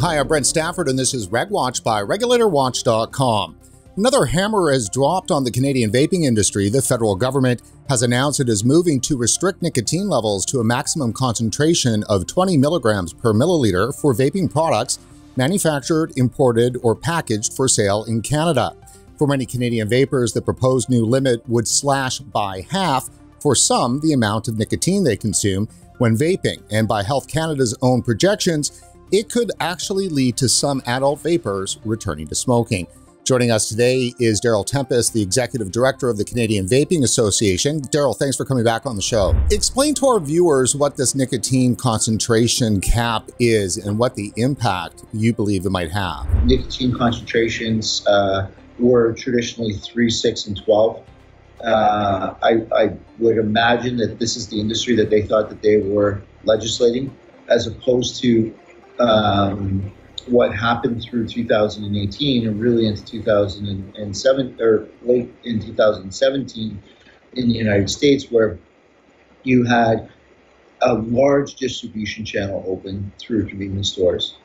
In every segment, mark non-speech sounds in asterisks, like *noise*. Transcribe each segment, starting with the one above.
Hi, I'm Brent Stafford, and this is RegWatch by RegulatorWatch.com. Another hammer has dropped on the Canadian vaping industry. The federal government has announced it is moving to restrict nicotine levels to a maximum concentration of 20 milligrams per milliliter for vaping products manufactured, imported, or packaged for sale in Canada. For many Canadian vapers, the proposed new limit would slash by half, for some, the amount of nicotine they consume when vaping. And by Health Canada's own projections, it could actually lead to some adult vapers returning to smoking. Joining us today is Darryl Tempest, the Executive Director of the Canadian Vaping Association. Darryl, thanks for coming back on the show. Explain to our viewers what this nicotine concentration cap is and what the impact you believe it might have. Nicotine concentrations uh, were traditionally 3, 6, and 12. Uh, I, I would imagine that this is the industry that they thought that they were legislating, as opposed to um, what happened through 2018 and really into 2007 or late in 2017 in the United States, where you had a large distribution channel open through convenience stores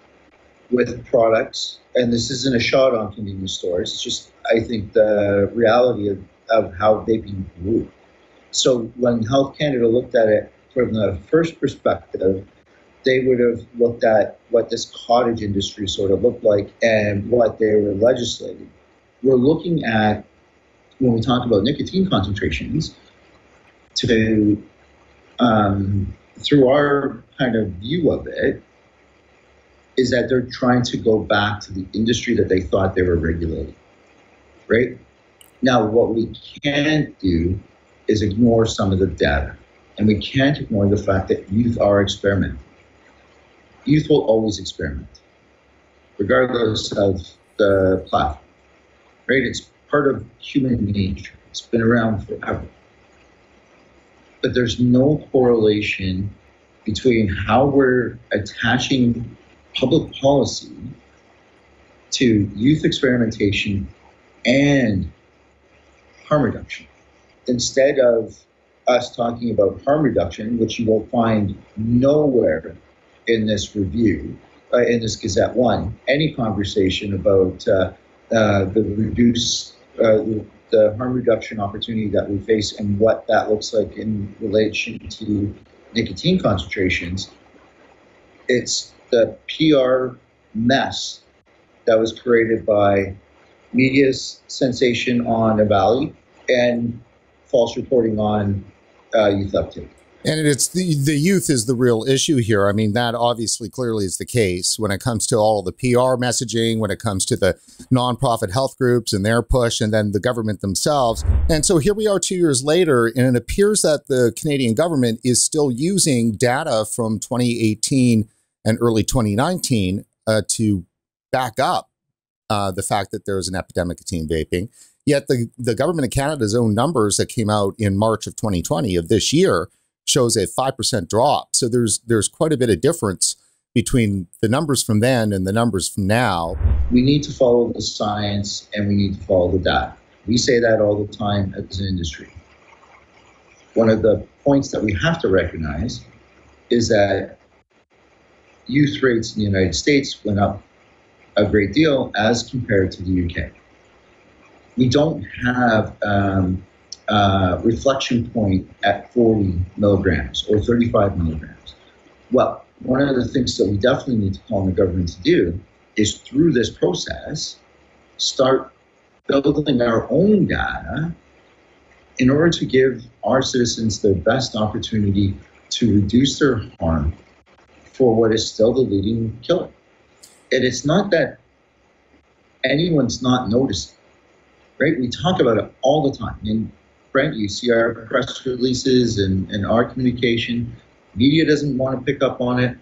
with products. And this isn't a shot on convenience stores. It's just, I think, the reality of, of how vaping grew. So when Health Canada looked at it from the first perspective, they would have looked at what this cottage industry sort of looked like and what they were legislating. We're looking at, when we talk about nicotine concentrations, to, um, through our kind of view of it, is that they're trying to go back to the industry that they thought they were regulating, right? Now, what we can't do is ignore some of the data. And we can't ignore the fact that youth are experimenting youth will always experiment, regardless of the platform. Right? It's part of human nature. It's been around forever. But there's no correlation between how we're attaching public policy to youth experimentation and harm reduction. Instead of us talking about harm reduction, which you will find nowhere in this review, uh, in this Gazette One, any conversation about uh, uh, the reduce uh, the harm reduction opportunity that we face and what that looks like in relation to nicotine concentrations. It's the PR mess that was created by media's sensation on EVALI and false reporting on uh, youth uptake. And it's the, the youth is the real issue here. I mean, that obviously clearly is the case when it comes to all the PR messaging, when it comes to the nonprofit health groups and their push, and then the government themselves. And so here we are two years later, and it appears that the Canadian government is still using data from 2018 and early 2019 uh, to back up uh, the fact that there is an epidemic of teen vaping. Yet the, the government of Canada's own numbers that came out in March of 2020 of this year shows a 5% drop. So there's there's quite a bit of difference between the numbers from then and the numbers from now. We need to follow the science and we need to follow the data. We say that all the time as an industry. One of the points that we have to recognize is that youth rates in the United States went up a great deal as compared to the UK. We don't have um, uh, reflection point at 40 milligrams or 35 milligrams. Well, one of the things that we definitely need to call on the government to do is through this process, start building our own data in order to give our citizens the best opportunity to reduce their harm for what is still the leading killer. And it's not that anyone's not noticing, right? We talk about it all the time. And Brent, you see our press releases and, and our communication. Media doesn't want to pick up on it.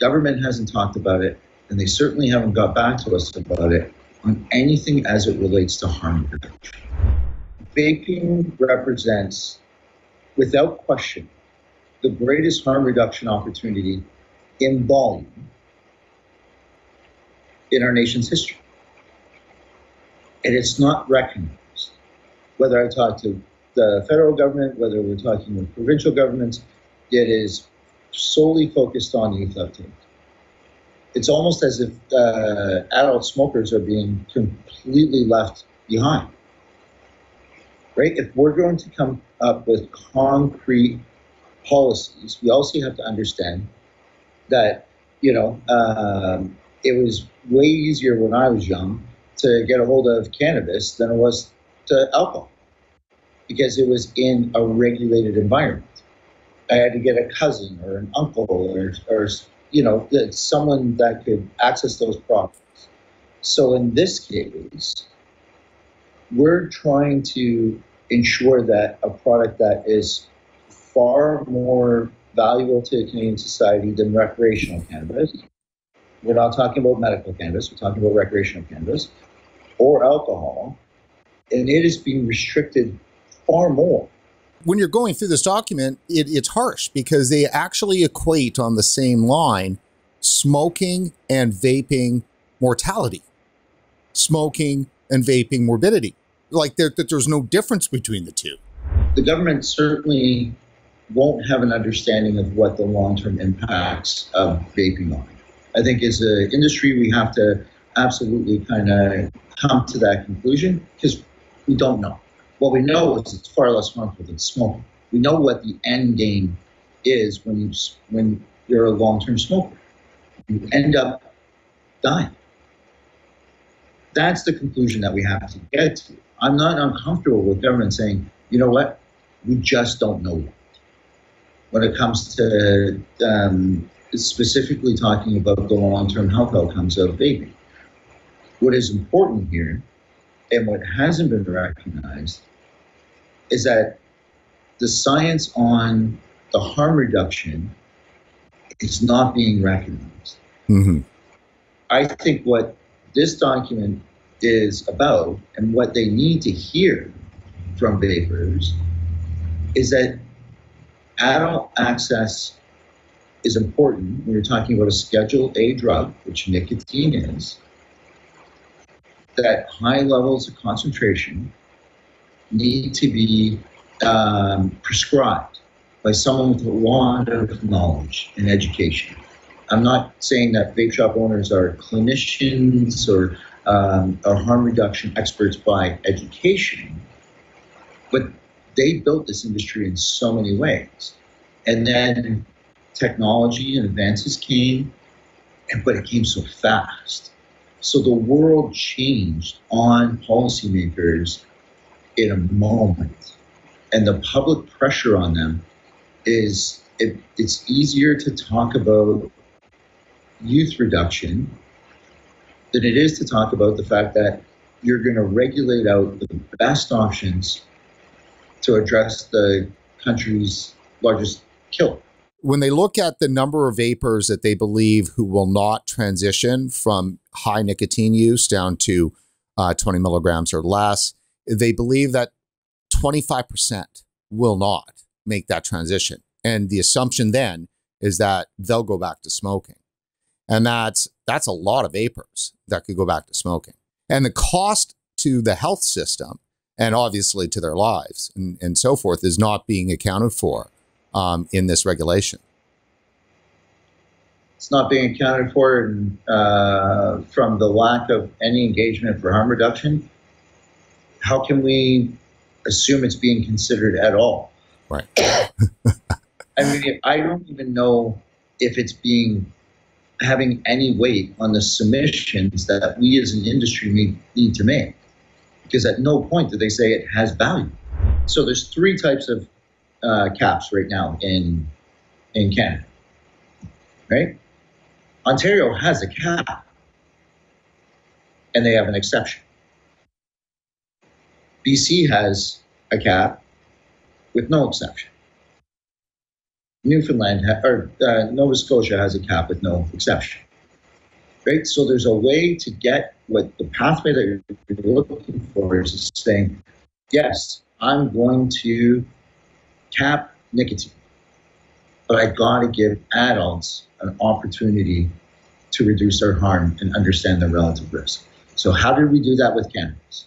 Government hasn't talked about it. And they certainly haven't got back to us about it on anything as it relates to harm reduction. Vaping represents, without question, the greatest harm reduction opportunity in volume in our nation's history. And it's not recognized. Whether I talk to the federal government, whether we're talking with provincial governments, it is solely focused on youth uptake. it's almost as if uh, adult smokers are being completely left behind. Right? If we're going to come up with concrete policies, we also have to understand that, you know, um, it was way easier when I was young to get a hold of cannabis than it was to alcohol because it was in a regulated environment. I had to get a cousin or an uncle or, or you know, someone that could access those products. So in this case, we're trying to ensure that a product that is far more valuable to Canadian society than recreational cannabis. We're not talking about medical cannabis, we're talking about recreational cannabis or alcohol. And it is being restricted far more. When you're going through this document, it, it's harsh because they actually equate on the same line smoking and vaping mortality, smoking and vaping morbidity. Like there, that there's no difference between the two. The government certainly won't have an understanding of what the long-term impacts of vaping are. I think as an industry, we have to absolutely kind of come to that conclusion because we don't know. What we know is it's far less harmful than smoking. We know what the end game is when you when you're a long-term smoker. You end up dying. That's the conclusion that we have to get to. I'm not uncomfortable with government saying, you know what, we just don't know yet. When it comes to um, specifically talking about the long-term health outcomes of vaping. What is important here, and what hasn't been recognized, is that the science on the harm reduction is not being recognized. Mm-hmm. I think what this document is about and what they need to hear from vapers is that adult access is important when you're talking about a Schedule A drug, which nicotine is, that high levels of concentration need to be um, prescribed by someone with a lot of knowledge and education. I'm not saying that vape shop owners are clinicians or, um, or harm reduction experts by education, but they built this industry in so many ways. And then technology and advances came, but it came so fast. So the world changed on policymakers in a moment. And the public pressure on them is it, it's easier to talk about youth reduction than it is to talk about the fact that you're going to regulate out the best options to address the country's largest killer when they look at the number of vapers that they believe who will not transition from high nicotine use down to uh, 20 milligrams or less, they believe that 25% will not make that transition. And the assumption then is that they'll go back to smoking. And that's that's a lot of vapers that could go back to smoking. And the cost to the health system and obviously to their lives and, and so forth is not being accounted for um, in this regulation? It's not being accounted for in, uh, from the lack of any engagement for harm reduction. How can we assume it's being considered at all? Right. *laughs* I mean, I don't even know if it's being having any weight on the submissions that we as an industry need, need to make. Because at no point do they say it has value. So there's three types of uh, caps right now in in Canada. Right? Ontario has a cap, and they have an exception. BC has a cap with no exception. Newfoundland ha- or uh, Nova Scotia has a cap with no exception. Right? So there's a way to get what the pathway that you're looking for is saying, yes, I'm going to cap nicotine. But I got to give adults an opportunity to reduce their harm and understand the relative risk. So, how did we do that with cannabis?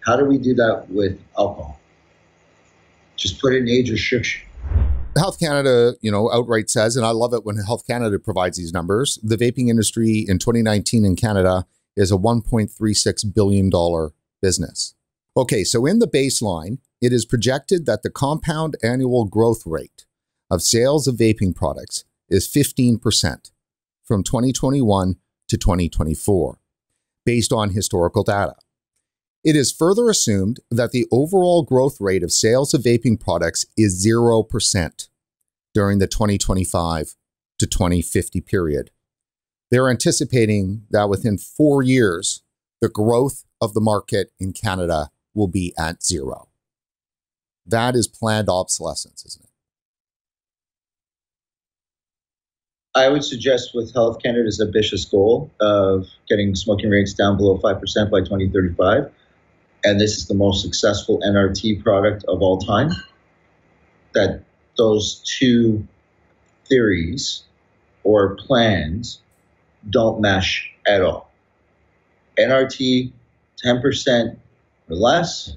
How do we do that with alcohol? Just put an age restriction. Health Canada, you know, outright says, and I love it when Health Canada provides these numbers. The vaping industry in 2019 in Canada is a 1.36 billion dollar business. Okay, so in the baseline, it is projected that the compound annual growth rate of sales of vaping products is 15% from 2021 to 2024, based on historical data. It is further assumed that the overall growth rate of sales of vaping products is 0% during the 2025 to 2050 period. They're anticipating that within four years, the growth of the market in Canada will be at zero. That is planned obsolescence, isn't it? I would suggest with Health Canada's ambitious goal of getting smoking rates down below 5% by 2035, and this is the most successful NRT product of all time, that those two theories or plans don't mesh at all. NRT, 10% or less,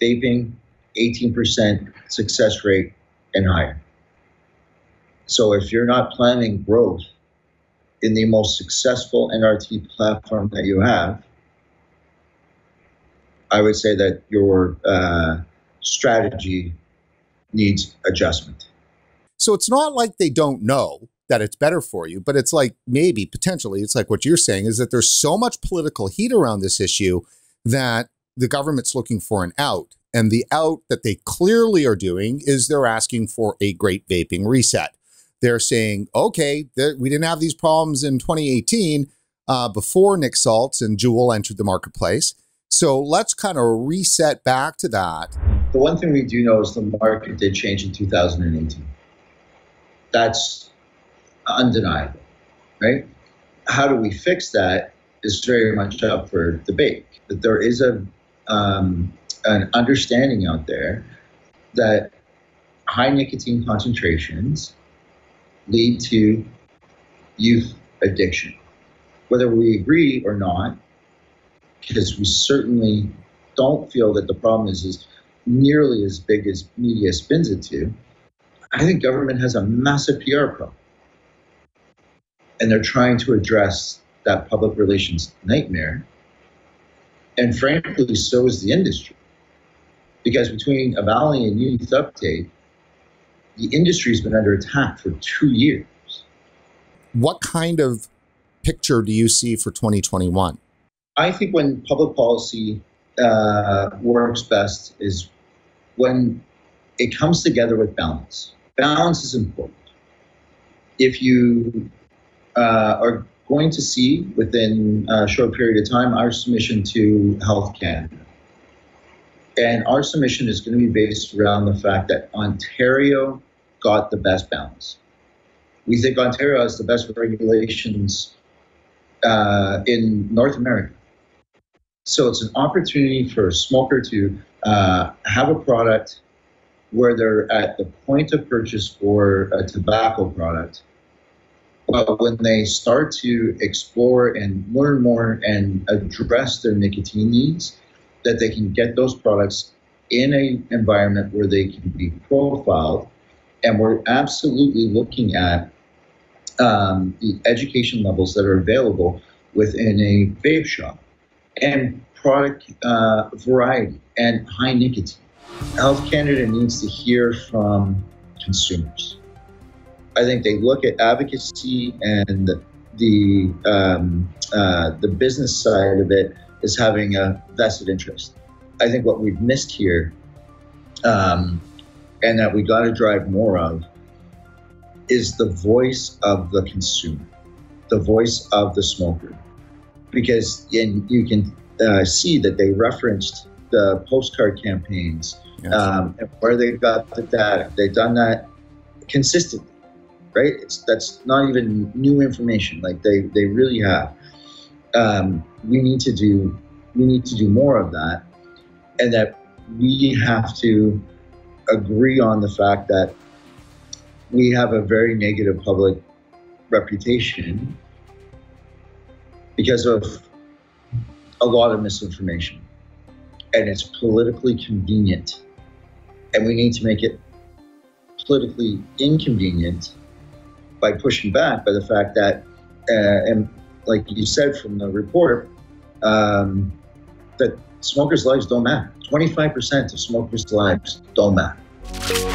vaping, 18% success rate and higher. So if you're not planning growth in the most successful NRT platform that you have, I would say that your uh, strategy needs adjustment. So it's not like they don't know that it's better for you, but it's like maybe potentially, it's like what you're saying is that there's so much political heat around this issue that the government's looking for an out. And the out that they clearly are doing is they're asking for a great vaping reset. They're saying, okay, we didn't have these problems in 2018 uh, before nic salts and Juul entered the marketplace. So let's kind of reset back to that. The one thing we do know is the market did change in 2018. That's undeniable, right? How do we fix that is very much up for debate. But there is a um, an understanding out there that high nicotine concentrations lead to youth addiction. Whether we agree or not, because we certainly don't feel that the problem is as nearly as big as media spins it to, I think government has a massive PR problem. And they're trying to address that public relations nightmare and frankly, so is the industry. Because between EVALI and Youth Uptake, the industry's been under attack for two years. What kind of picture do you see for 2021? I think when public policy uh, works best is when it comes together with balance. Balance is important. If you uh, are going to see within a short period of time our submission to Health Canada. And our submission is going to be based around the fact that Ontario got the best balance. We think Ontario has the best regulations uh, in North America. So it's an opportunity for a smoker to uh, have a product where they're at the point of purchase for a tobacco product but when they start to explore and learn more and address their nicotine needs, that they can get those products in an environment where they can be profiled. And we're absolutely looking at um, the education levels that are available within a vape shop and product uh, variety and high nicotine. Health Canada needs to hear from consumers. I think they look at advocacy and the um, uh, the business side of it as having a vested interest. I think what we've missed here, um, and that we got to drive more of, is the voice of the consumer, the voice of the smoker, because in, you can uh, see that they referenced the postcard campaigns yes. um, and where they got the data. They've done that consistently right? It's that's not even new information. Like they they really have. Um, we need to do we need to do more of that, and that we have to agree on the fact that we have a very negative public reputation because of a lot of misinformation and it's politically convenient and we need to make it politically inconvenient by pushing back by the fact that, uh, and like you said from the report, um, that smokers' lives don't matter. 25% of smokers' lives don't matter.